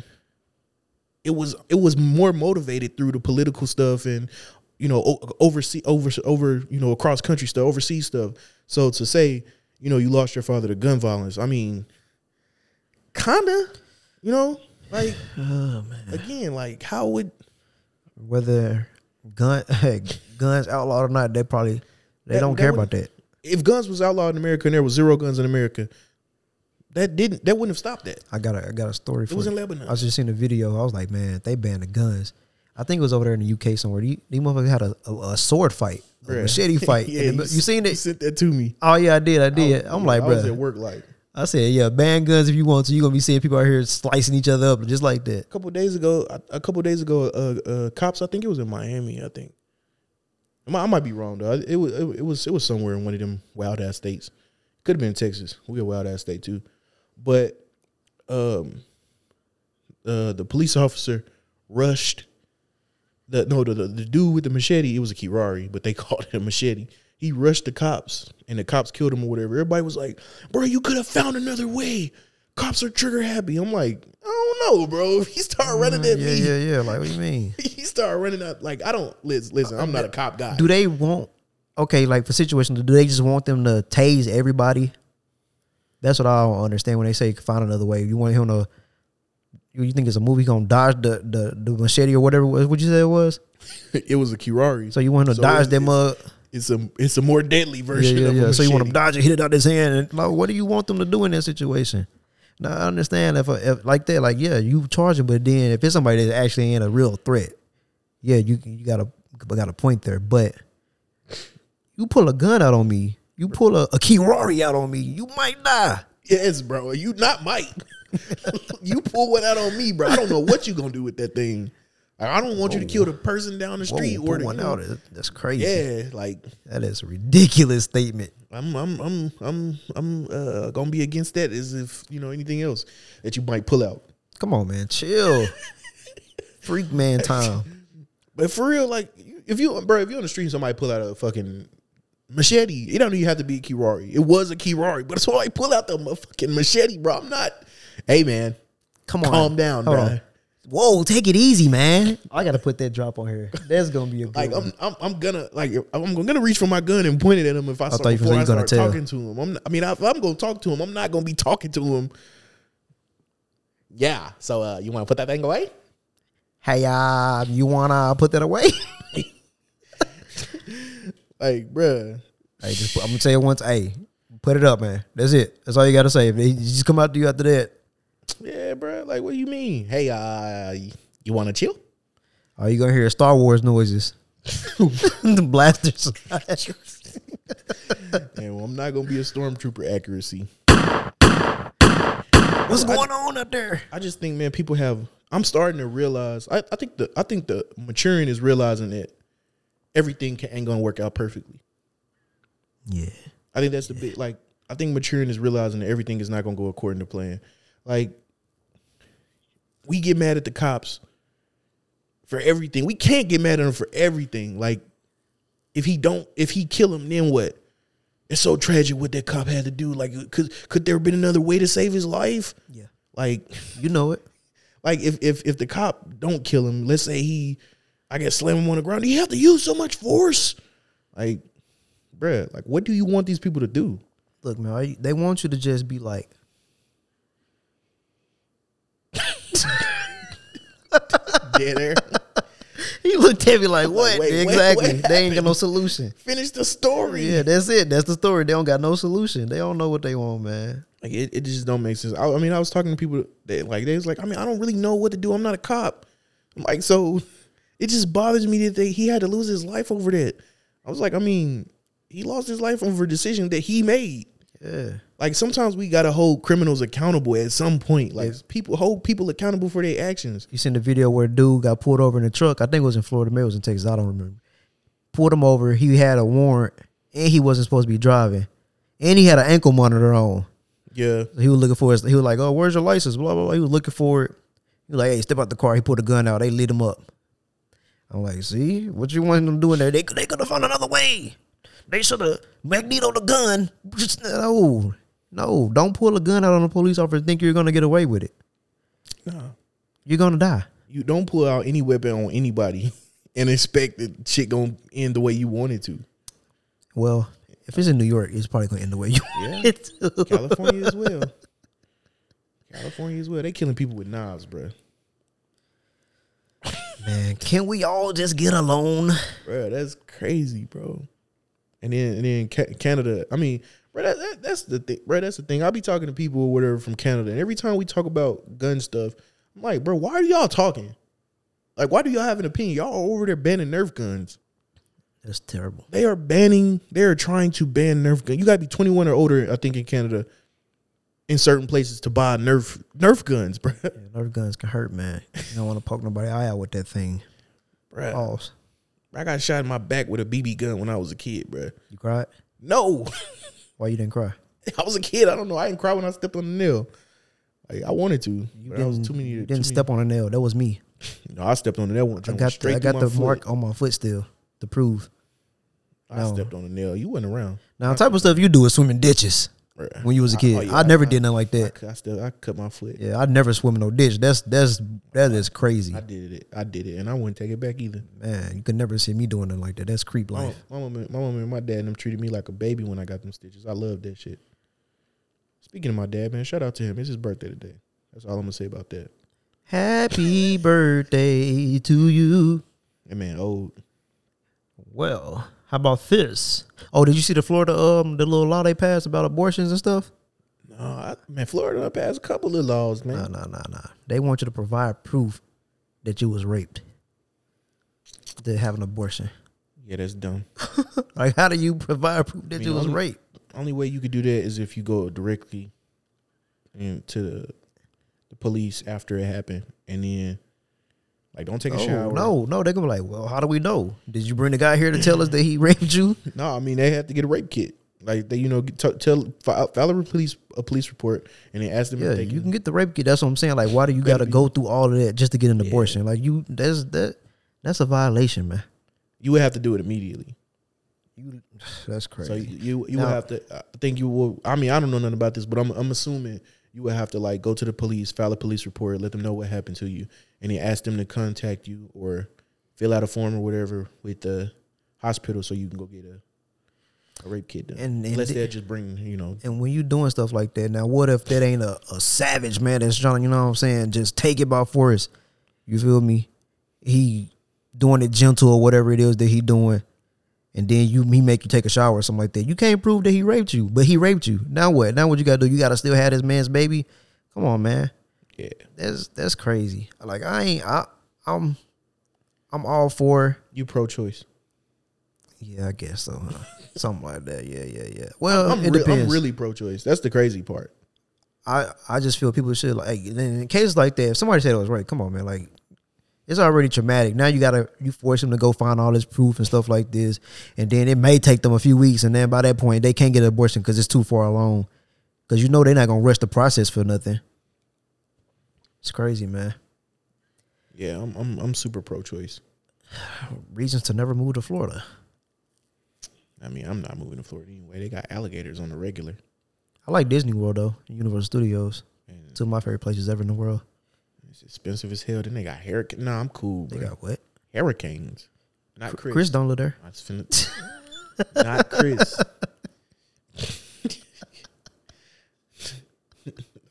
it was it was more motivated through the political stuff and you know oversee over over you know across country stuff, overseas stuff. So to say you know you lost your father to gun violence, I mean, kinda, you know, like Oh man. again, like how would Whether gun guns outlawed or not, they probably they That- don't that care about that. if guns was outlawed in America and there was zero guns in America, that didn't that wouldn't have stopped that. I got a I got a story for it. It was you. in Lebanon. I was just seeing the video. I was like, man, they banned the guns. I think it was over there in the UK somewhere. These, these motherfuckers had a, a, a sword fight, a Bruh. machete fight. yeah, the- you, seen You it? sent that to me. Oh yeah, I did. I did. I I'm was- like, I was bro. at work like I said, yeah, ban guns if you want to. You're gonna be seeing people out here slicing each other up just like that. a couple days ago. A couple days ago, uh, uh, cops. I think it was in Miami. I think. I might, be wrong though. It was it, was it was somewhere in one of them wild ass states. Could have been Texas. We a wild ass state too, but um, uh, the police officer rushed the no the, the the dude with the machete. It was a Kirari, but they called it a machete. He rushed the cops, and the cops killed him or whatever. Everybody was like, "Bro, you could have found another way." Cops are trigger happy. I'm like, I don't know, bro. If he start running at yeah, me, yeah, yeah. Yeah. Like, what do you mean? he start running out. Like, I don't listen. Listen, I'm not a cop guy. Do they want? Okay, like for situations, do they just want them to tase everybody? That's what I don't understand when they say find another way. You want him to? You think it's a movie gonna dodge the the, the machete or whatever? What you say it was? it was a Kirari. So you want him to So dodge that mug? It's a it's a more deadly version yeah, of yeah. a So you want to dodge it, hit it out his hand, and like, what do you want them to do in that situation? Now I understand if, if like that, like yeah, you charge him, but then if it's somebody that's actually in a real threat, yeah, you you got a got a point there. But you pull a gun out on me, you pull a, a Kirari out on me, you might die. Yes, bro. You not might. you pull one out on me, bro. I don't know what you gonna do with that thing. Like, I don't want you to kill the person down the street pull or the, one you know, out. That's crazy. Yeah, like That is a ridiculous statement. I'm I'm I'm I'm I'm uh, gonna be against that as if you know anything else that you might pull out. Come on, man, chill. Freak man time. But for real, like if you bro, if you're on the street and somebody pull out a fucking machete, it don't even have to be a Kirari. It was a Kirari, but somebody pull out the fucking machete, bro. I'm not. Hey man, Come on, calm down, Hold bro. on. Whoa, take it easy, man. I gotta put that drop on here. That's gonna be a good Like one. I'm, I'm, I'm gonna like I'm gonna reach for my gun and point it at him if I, start, thought you before I gonna start tell. talking to him. I'm, not- I mean, if I'm gonna talk to him, I'm not gonna be talking to him. Yeah. So uh, you want to put that thing away? Hey, uh, you wanna put that away? Like, bruh. hey, just put, I'm gonna say it once. Hey, put it up, man. That's it. That's all you gotta say. If they just come out to you after that, Yeah, bro. Like, what do you mean? Hey, uh, you want to chill? Are you gonna hear Star Wars noises, the blasters. Yeah, well, I'm not gonna be a stormtrooper accuracy. What's going on out there? I just think, man, people have. I'm starting to realize. I, I think the I think the maturing is realizing that everything can, ain't gonna work out perfectly. Yeah, I think that's the big like. I think maturing is realizing that everything is not gonna go according to plan. Like we get mad at the cops for everything. We can't get mad at him for everything. Like if he don't, if he kill him, then what? It's so tragic what that cop had to do. Like could could there have been another way to save his life? yeah. Like You know it. like if if if the cop don't kill him, let's say he, I guess slam him on the ground, he have to use so much force. Like bruh, like what do you want these people to do? Look, man, you- they want you to just be like, Air. he looked at me like, what? wait, wait, exactly. what they ain't got no solution. Finish the story. Yeah, that's it. That's the story. They don't got no solution. They don't know what they want, man. Like it, it just don't make sense. I, I mean, I was talking to people that like they was like, I mean, I don't really know what to do. I'm not a cop. I'm like, so it just bothers me that they, he had to lose his life over that. I was like, I mean, he lost his life over a decision that he made. Yeah. Like sometimes we gotta hold criminals accountable at some point. Like people hold people accountable for their actions. You seen the video where a dude got pulled over in a truck. I think it was in Florida. Maybe it was in Texas. I don't remember. Pulled him over. He had a warrant, and he wasn't supposed to be driving, and he had an ankle monitor on. Yeah, So he was looking for his. He was like, "Oh, where's your license?" Blah blah blah. He was looking for it. He was like, "Hey, step out the car." He pulled a gun out. They lit him up. I'm like, "See what you want them to do there? They they could have found another way. They should have magneto the gun. Just no, no. Don't pull a gun out on a police officer and think you're gonna get away with it. no, You're gonna die." you don't pull out any weapon on anybody and expect that shit gonna end the way you want it to. Well, if it's in New York, it's probably gonna end the way you Yeah. want it to. California as well. California as well. They killing people with knives, bro. Man, can we all just get alone? Bro, that's crazy, bro. And then and then Ca- Canada. I mean, bro, that, that, that's the thing, bro. That's the thing. I'll be talking to people or whatever from Canada, and every time we talk about gun stuff, I'm like, bro, why are y'all talking? Like, why do y'all have an opinion? Y'all are over there banning Nerf guns. That's terrible. They are banning. They are trying to ban Nerf gun. You got to be 21 or older, I think, in Canada, in certain places to buy Nerf Nerf guns, bro. Yeah, Nerf guns can hurt, man. You don't want to poke nobody eye out with that thing. Pause. I got shot in my back with a BB gun when I was a kid, bro. You cried? No, Why you didn't cry? I was a kid. I don't know. I didn't cry when I stepped on the nail. Like I wanted to. You but I was didn't, too many. you didn't many- step on a nail. That was me. No, I stepped on the nail. One I got the, I got the foot. mark on my foot still to prove. I no. stepped on the nail. You wasn't around. Now, the type of stuff you do is swimming ditches Bruh. when you was a kid. oh, I, never I- did nothing like that. cut- I still I cut my foot. Yeah, I never swim in no ditch. That's that's that is crazy, I did it. I did it, and I wouldn't take it back either. man. You could never see me doing nothing like that. That's creep life. my mom, and- my mom and my dad and them treated me like a baby when I got them stitches. I love that shit. Speaking of my dad, man, shout out to him. It's his birthday today. That's all I'm gonna say about that. Happy birthday to you. That man old. Well, how about this? Oh, did you see the Florida um the little law they passed about abortions and stuff? No, I, man, Florida passed a couple of laws, man. No, no, no, no. They want you to provide proof that you was raped to have an abortion. Yeah, that's dumb. Like, how do you provide proof that mean, you was only- raped? Only way you could do that is if you go directly into the, the police after it happened, and then like don't take a Oh, shower. no, no. They're gonna be like, well, how do we know? Did you bring the guy here to tell us that he raped you? no. I mean they have to get a rape kit. Like they, you know, t- tell file, file a police a police report, and then ask them Yeah, if they you can. can get the rape kit. That's what I'm saying. Like, why do you got to go through all of that just to get an Yeah. abortion? Like, you that's that that's a violation, man. you would have to do it immediately. You that's crazy. So you you, you Now- would have to. I think you will. I mean, I don't know nothing about this, but I'm I'm assuming you would have to like go to the police, file a police report, let them know what happened to you, and then ask them to contact you or fill out a form or whatever with the hospital so you can go get a a rape kit done. And- and Unless they're just bring you know. And when you doing stuff like that, now what if that ain't a, a savage man that's trying you know what I'm saying, just take it by force? You feel me? He doing it gentle or whatever it is that he doing, and then you he make you take a shower or something like that. You can't prove that he raped you, but he raped you. Now what? Now what you gotta do? You gotta still have this man's baby? Come on, man. Yeah, That's that's crazy. Like I ain't I I'm I'm all for you pro-choice. yeah, I guess so. huh? Something like that. Yeah, yeah, yeah. Well, I'm, it re- depends. I'm really pro-choice. That's the crazy part. I I just feel people should like in cases like that. If somebody said it was right, come on, man. Like it's already traumatic. Now you gotta you force them to go find all this proof and stuff like this, and then it may take them a few weeks, and then by that point they can't get an abortion because it's too far along. Because you know they're not gonna rush the process for nothing. It's crazy, man. Yeah, I'm I'm, I'm super pro-choice. Reasons to never move to Florida. I mean, I'm not moving to Florida anyway. They got alligators on the regular. I like Disney World though, Universal Studios. Two of my favorite places ever in the world. It's expensive as hell. Then they got hurricane. Nah, I'm cool. They bro. got what? hurricanes. Not Chris. Chris don't live there. I just finna, not Chris.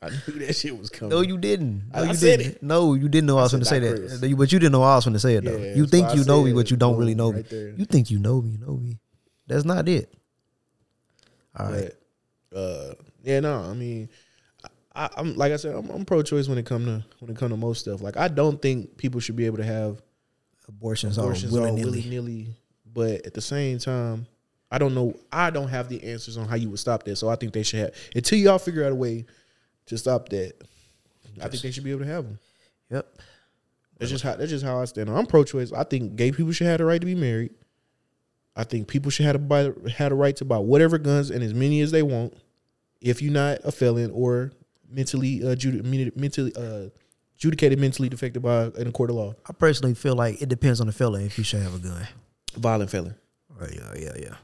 I knew that shit was coming. No, you didn't. No, I- I you said didn't. it. No, you didn't know I, was going to say not that. Chris. But you didn't know I was going to say it though. Yeah, you think you know me, but you don't really know me. there. You think you know me, you know me. That's not it. All right. But uh, yeah, no, I mean, I, I'm like I said, I'm, I'm pro-choice when it come to when it come to most stuff. Like I don't think people should be able to have Abortions, abortions all willy nilly, but at the same time, I don't know. I don't have the answers on how you would stop that. So I think they should have until y'all figure out a way to stop that. I think they should be able to have them. Yep. That's just how that's just how I stand. I'm pro-choice. I think gay people should have the right to be married. I think people should have to buy have the right to buy whatever guns and as many as they want, if you're not a felon or mentally uh, judi- mentally uh, adjudicated mentally defected by in a court of law, I personally feel like it depends on the fella if you should have a gun. violent felon. Right, yeah, yeah, yeah.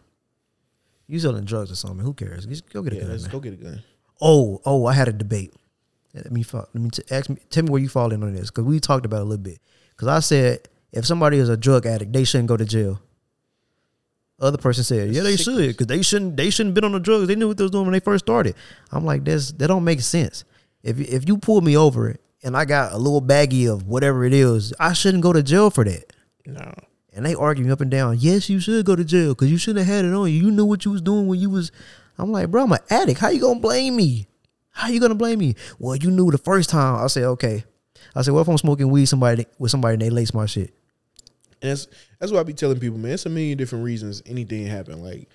You selling drugs or something? Who cares? Just go get a Yeah, gun. let's man. go get a gun. Oh, oh, I had a debate. Let me let me t- ask me tell me where you fall in on this because we talked about it a little bit. Because I said if somebody is a drug addict, they shouldn't go to jail. Other person said, yeah, they should because they shouldn't they shouldn't been on the drugs. They knew what they was doing when they first started. I'm like, that's that don't make sense. If you- if you pull me over and I got a little baggie of whatever it is, I shouldn't go to jail for that. No, And they arguing up and down. Yes, you should go to jail because you shouldn't have had it on you. You knew what you was doing when you was. I'm like, bro, I'm an addict. How you gonna blame me? How you gonna blame me? Well, you knew the first time. I said, okay. I said, what if I'm smoking weed somebody with somebody and they lace my shit? And that's that's what I be telling people, man. It's a million different reasons anything happen. Like,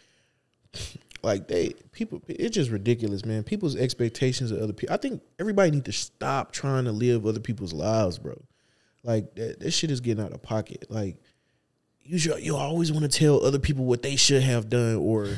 like they people, it's just ridiculous, man. People's expectations of other people. I think everybody need to stop trying to live other people's lives, bro. Like that, that shit is getting out of pocket. Like you should, you always want to tell other people what they should have done, or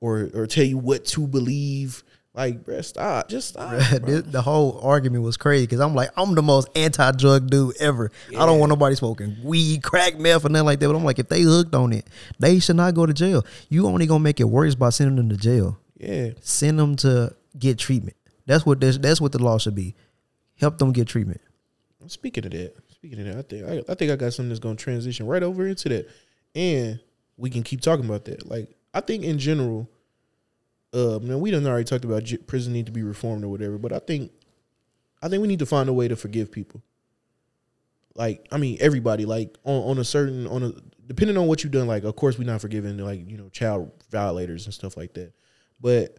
or or tell you what to believe. Like, bro, stop, just stop. bro. This- the whole argument was crazy because I'm like, I'm the most anti-drug dude ever. I don't want nobody smoking weed, crack, meth, or nothing like that. But I'm like, if they hooked on it, they should not go to jail. You only gonna make it worse by sending them to jail. Yeah, Send them to get treatment. That's what this, that's what the law should be. Help them get treatment. Speaking of that, speaking of that, I think I, I think I got something that's gonna transition right over into that, and we can keep talking about that. Like I think in general, uh, man, we done already talked about j- prison need to be reformed or whatever, but I think, I think we need to find a way to forgive people. Like I mean, everybody. Like on on a certain on a depending on what you've done. Like of course we're not forgiving like you know child violators and stuff like that, but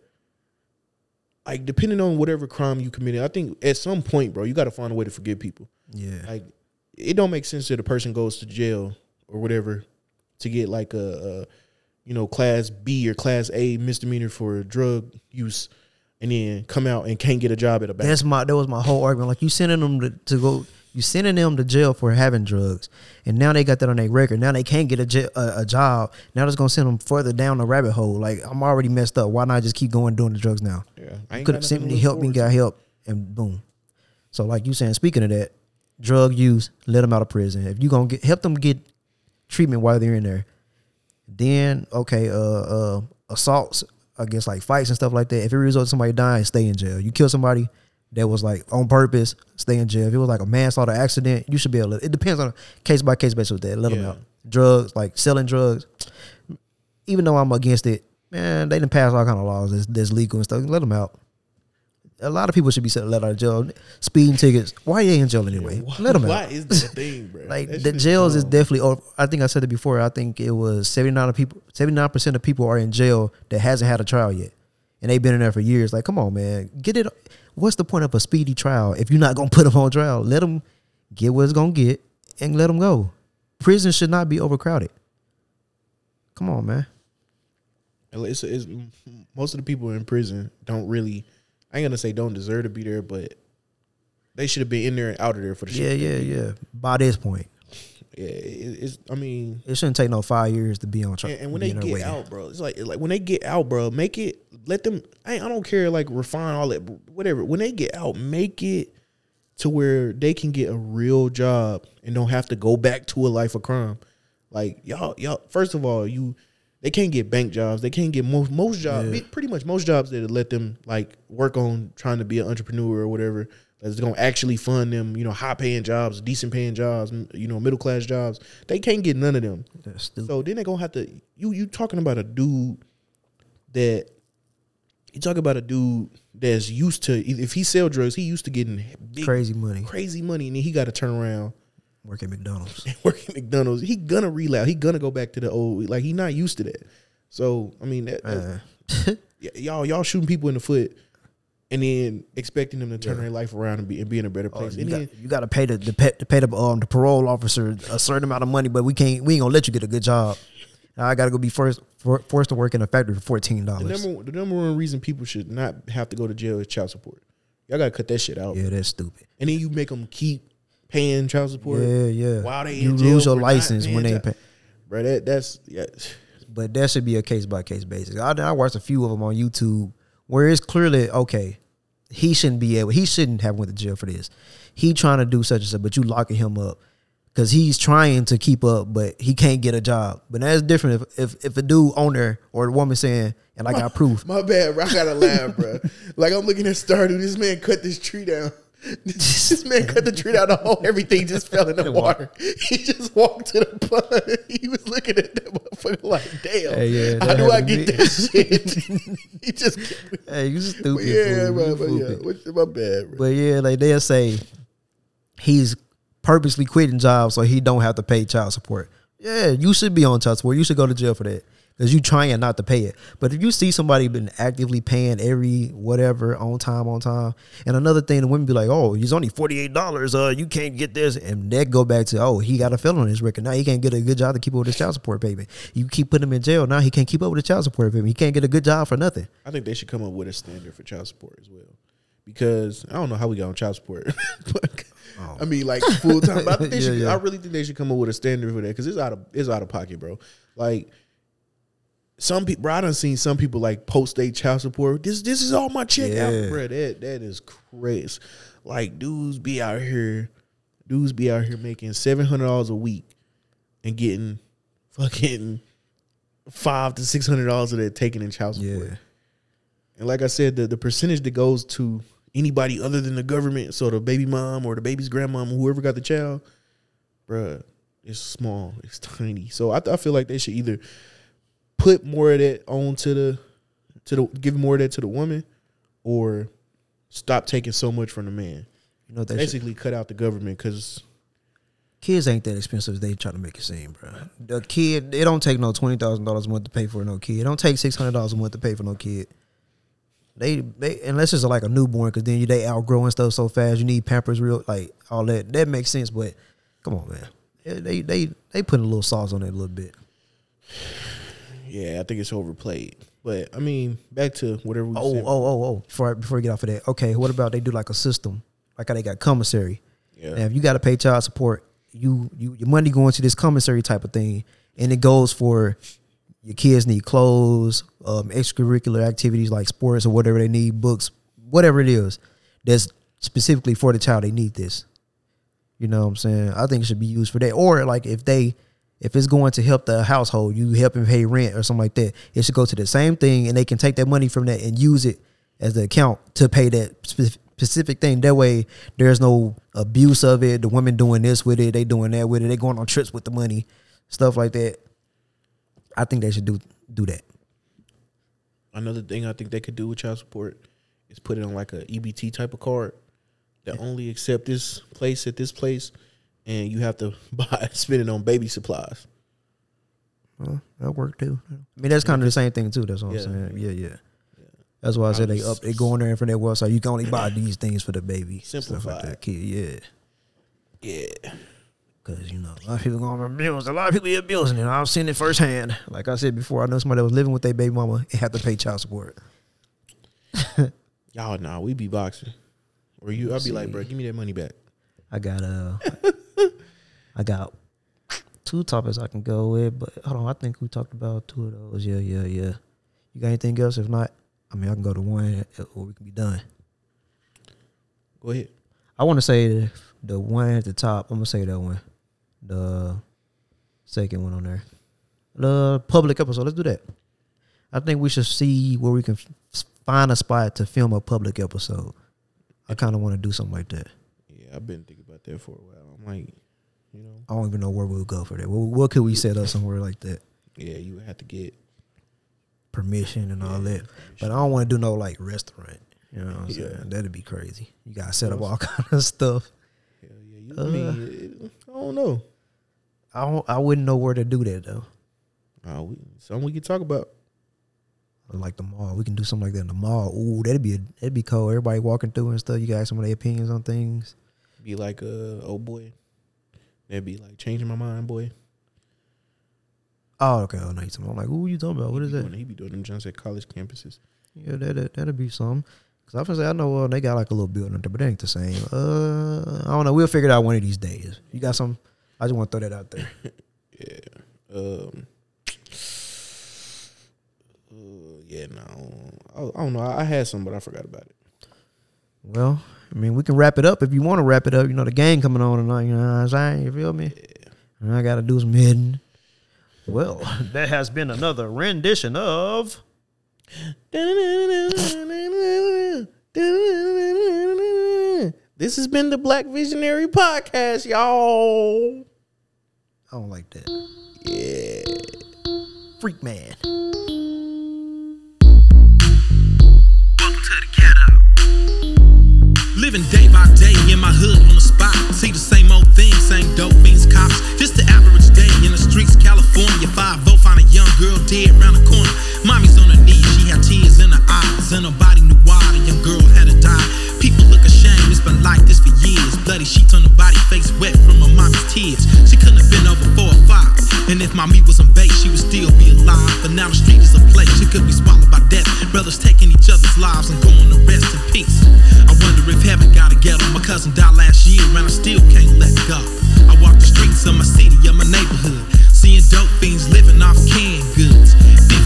like depending on whatever crime you committed, I think at some point, bro, you got to find a way to forgive people. Yeah. Like it don't make sense that a person goes to jail or whatever to get like a, a you know class B or class A misdemeanor for drug use, and then come out and can't get a job at a bank. That's my that was my whole argument. Like you sending them to, to go, you sending them to jail for having drugs, and now they got that on their record. Now they can't get a job. Now that's gonna send them further down the rabbit hole. Like I'm already messed up. Why not just keep going doing the drugs now? yeah, I Could have simply helped me, got help, and boom. So like you saying, speaking of that, drug use, let them out of prison. If you gonna get help them get treatment while they're in there, then okay, uh, uh, assaults against like fights and stuff like that. If it results in somebody dying, stay in jail. You kill somebody that was like on purpose, stay in jail. If it was like a manslaughter accident, you should be able to. It depends on a case by case basis with that. Let them out. Drugs, like selling drugs, even though I'm against it, man, they didn't pass all kind of laws that's, that's legal and stuff. Let them out. A lot of people should be set, let out of jail. Speeding tickets. Why are they in jail anyway? Let them Why out. is that a thing, bro? Like That the jails is definitely. Or I think I said it before. I think it was seventy nine of people. Seventy nine percent of people are in jail that hasn't had a trial yet, and they've been in there for years. Like, come on, man, get it. What's the point of a speedy trial if you're not gonna put them on trial? Let them get what it's gonna get and let them go. Prison should not be overcrowded. Come on, man. It's, it's, most of the people in prison don't really. I ain't gonna say don't deserve to be there, but they should have been in there and out of there for the Yeah, shit. yeah, yeah. By this point, Yeah, it, it's. I mean, it shouldn't take no five years to be on track. and, and when they get out, bro, it's like like when they get out, bro, make it. Let them. I, I don't care. Like refine all that, whatever. When they get out, make it to where they can get a real job and don't have to go back to a life of crime. Like y'all, y'all. First of all, you they can't get bank jobs. They can't get most most jobs. Yeah. Pretty much most jobs that let them like work on trying to be an entrepreneur or whatever. That's gonna actually fund them. You know, high paying jobs, decent paying jobs. You know, middle class jobs. They can't get none of them. So then they're gonna have to. You you talking about a dude that you talk about a dude that's used to if he sell drugs, he used to getting big, Crazy money. crazy money, and then he got to turn around Work at McDonald's. work at McDonald's. He gonna relapse. He gonna go back to the old. Like he not used to that. So I mean, that, Uh, y'all y'all shooting people in the foot, and then expecting them to turn their life around and be and be in a better oh, place. you, and got, then, you got to pay the, the pay, to pay the um the parole officer a certain amount of money, but we can't we ain't gonna let you get a good job. Now I got to go be first for, forced to work in a factory for fourteen dollars. number the number one reason people should not have to go to jail is child support. Y'all gotta cut that shit out. Yeah, that's stupid. And then you make them keep paying child support. Yeah, yeah. While they you lose your license when they pay. Bro, that that's yeah. But that should be a case by case basis. I, I watched a few of them on YouTube where it's clearly okay. He shouldn't be able. He shouldn't have went to jail for this. He trying to do such and such, but you locking him up because he's trying to keep up, but he can't get a job. But that's different if if, if a dude owner or a woman saying, and I got proof. My bad, bro. I gotta laugh, bro. Like I'm looking at Stardew. This man cut this tree down. This man cut the tree down. The whole everything just fell in the water. He just walked to the pond. He was looking at that motherfucker like, damn. Hey, yeah, how do I get me. that shit? he just. Hey, you stupid. yeah, fool. bro. But yeah. What's- my bad, bro. But yeah, like they'll say he's purposely quitting jobs so he don't have to pay child support. Yeah, you should be on child support. You should go to jail for that because you trying not to pay it. But if you see somebody been actively paying every whatever on time, on time, and another thing, the women be like, "Oh, he's only forty eight dollars. Uh, you can't get this," and that go back to, "Oh, he got a felon on his record. Now he can't get a good job to keep up with his child support payment. You keep putting him in jail. Now he can't keep up with the child support payment. He can't get a good job for nothing." I think they should come up with a standard for child support as well. Because I don't know how we got on child support, but I mean like full time. I, Yeah, yeah. I really think they should come up with a standard for that because it's out of it's out of pocket, bro. Like some people, bro, I done seen some people like post their child support. This this is all my check Yeah. out, bro. That that is crazy. Like dudes be out here, dudes be out here making seven hundred dollars a week and getting fucking five to six hundred dollars of that taken in child support. Yeah. And like I said, the, the percentage that goes to anybody other than the government, so the baby mom or the baby's grandmom, whoever got the child, bruh, it's small, it's tiny. So I, I feel like they should either put more of that on to the to the give more of that to the woman, or stop taking so much from the man. You know they should, Basically, cut out the government because kids ain't that expensive as they try to make it seem, bro. The kid, it don't take no twenty thousand dollars a month to pay for no kid. It don't take six hundred dollars a month to pay for no kid. They, they unless it's like a newborn, because then you they outgrowing stuff so fast. You need Pampers, real like all that. That makes sense, but come on, man. Yeah, They they they putting a little sauce on it a little bit. Yeah, I think it's overplayed. But I mean, back to whatever. We Oh, said. oh, oh, oh. Before I, before we get off of that, okay. What about they do like a system, like how they got commissary? Yeah. Now, if you got to pay child support, you you your money going to this commissary type of thing, and it goes for your kids need clothes, um, extracurricular activities like sports or whatever they need, books, whatever it is. That's specifically for the child. They need this. You know what I'm saying? I think it should be used for that. Or like if they if it's going to help the household, you help them pay rent or something like that, it should go to the same thing and they can take that money from that and use it as the account to pay that spe- specific thing. That way there's no abuse of it. The women doing this with it, they doing that with it, they going on trips with the money, stuff like that. I think they should do do that. Another thing I think they could do with child support is put it on like a EBT type of card that only accept this place at this place, and you have to buy spend it on baby supplies. Well, that work too. I mean, that's kind of the same thing too. That's what Yeah. I'm saying. Yeah, yeah. That's why I said they up. They go in there for their website. You can only buy these things for the baby. stuff like Simplified. that. Kid, yeah. Yeah, Because, you know, a lot of people going abuse. A lot of people abusing it. I've seen it firsthand. Like I said before, I know somebody that was living with their baby mama and had to pay child support. y'all nah, we be boxing. Or you, I'll be like, bro, give me that money back. I got uh, I got two topics I can go with, but hold on, I think we talked about two of those. Yeah, yeah, yeah. You got anything else? If not, I mean, I can go to one or we can be done. Go ahead. I want to say the, the one at the top. I'm gonna say that one. The second one on there. the public episode. Let's do that. I think we should see where we can find a spot to film a public episode. I kind of want to do something like that. Yeah, I've been thinking about that for a while. I'm like, you know, I don't even know where we'll go for that. What, what could we set up somewhere like that? yeah, you would have to get Permission and all that. But I don't want to do no like restaurant. You know what I'm saying? That'd be crazy. You gotta set up all kind of stuff. hell yeah. You, I mean, it- I don't know. I don't, I wouldn't know where to do that though. Uh, we, something we could talk about. Like the mall, we can do something like that in the mall. Ooh, that'd be a, that'd be cool. Everybody walking through and stuff. You got some of their opinions on things. Be like, uh, oh boy. That'd be like changing my mind, boy. Oh, okay. Oh, nice. I'm like, who you talking about? What is that? doing- He be doing them jumps at college campuses. Yeah, that, that that'd be something. Cause I was say I know uh, they got like a little building there, but it ain't the same. Uh, I don't know. We'll figure it out one of these days. You got some? I just want to throw that out there. Yeah. Um. Uh, yeah, no. I, I don't know. I, I had some, but I forgot about it. Well, I mean, we can wrap it up if you want to wrap it up. You know, the gang coming on tonight. You know what I'm saying? You feel me? And I got to do some hitting. Well, that has been another rendition of. This has been the Black Visionary Podcast, y'all. I don't like that. Yeah. Freak man. Living day by day in my hood on the spot. See the same old thing, same dope fiends, cops. Just the average day in the streets, California. Five vote, find a young girl dead round the corner. Mommy's on her knees, she had tears in her eyes, and nobody knew why the young girl had to die. Been like this for years. Bloody sheets on the body, face wet from her mommy's tears. She couldn't have been over four or five. And if mommy wasn't baked, she would still be alive. But now the street is a place, she could be swallowed by death. Brothers taking each other's lives and going to rest in peace. I wonder if heaven got a ghetto. My cousin died last year, and I still can't let go. I walk the streets of my city, of my neighborhood, seeing dope fiends living off canned goods.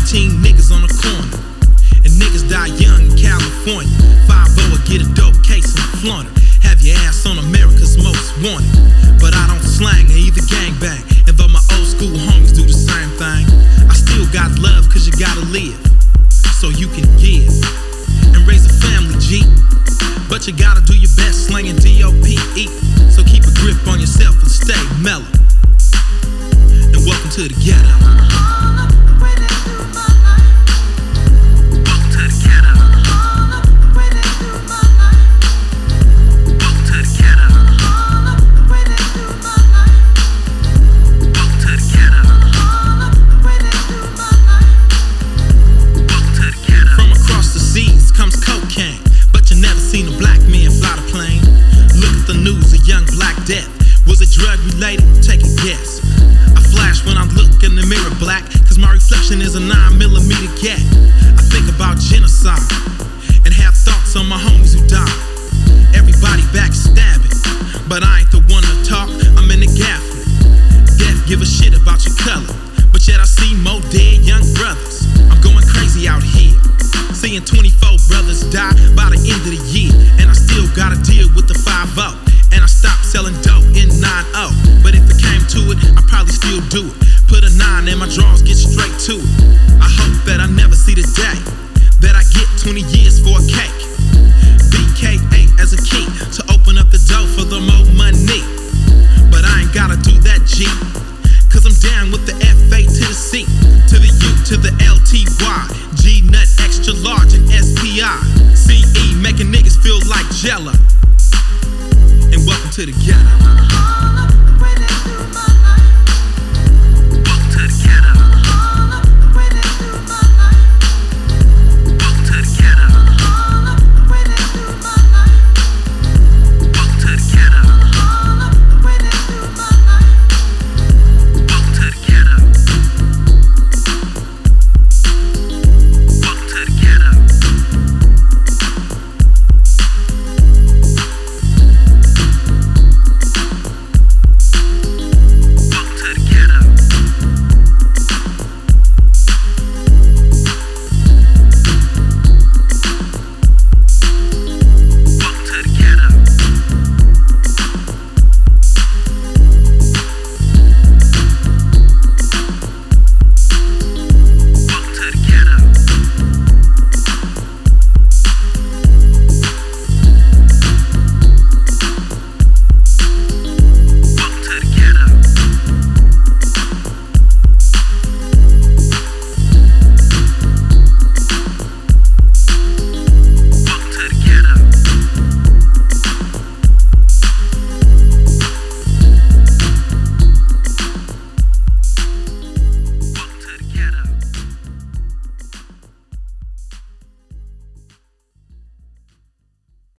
15 niggas on the corner. And niggas die young in California. 5 or get a dope case and flaunt it. Have your ass on America's most wanted. But I don't slang, I either gangbang. And though my old school Angela, and welcome to the ghetto.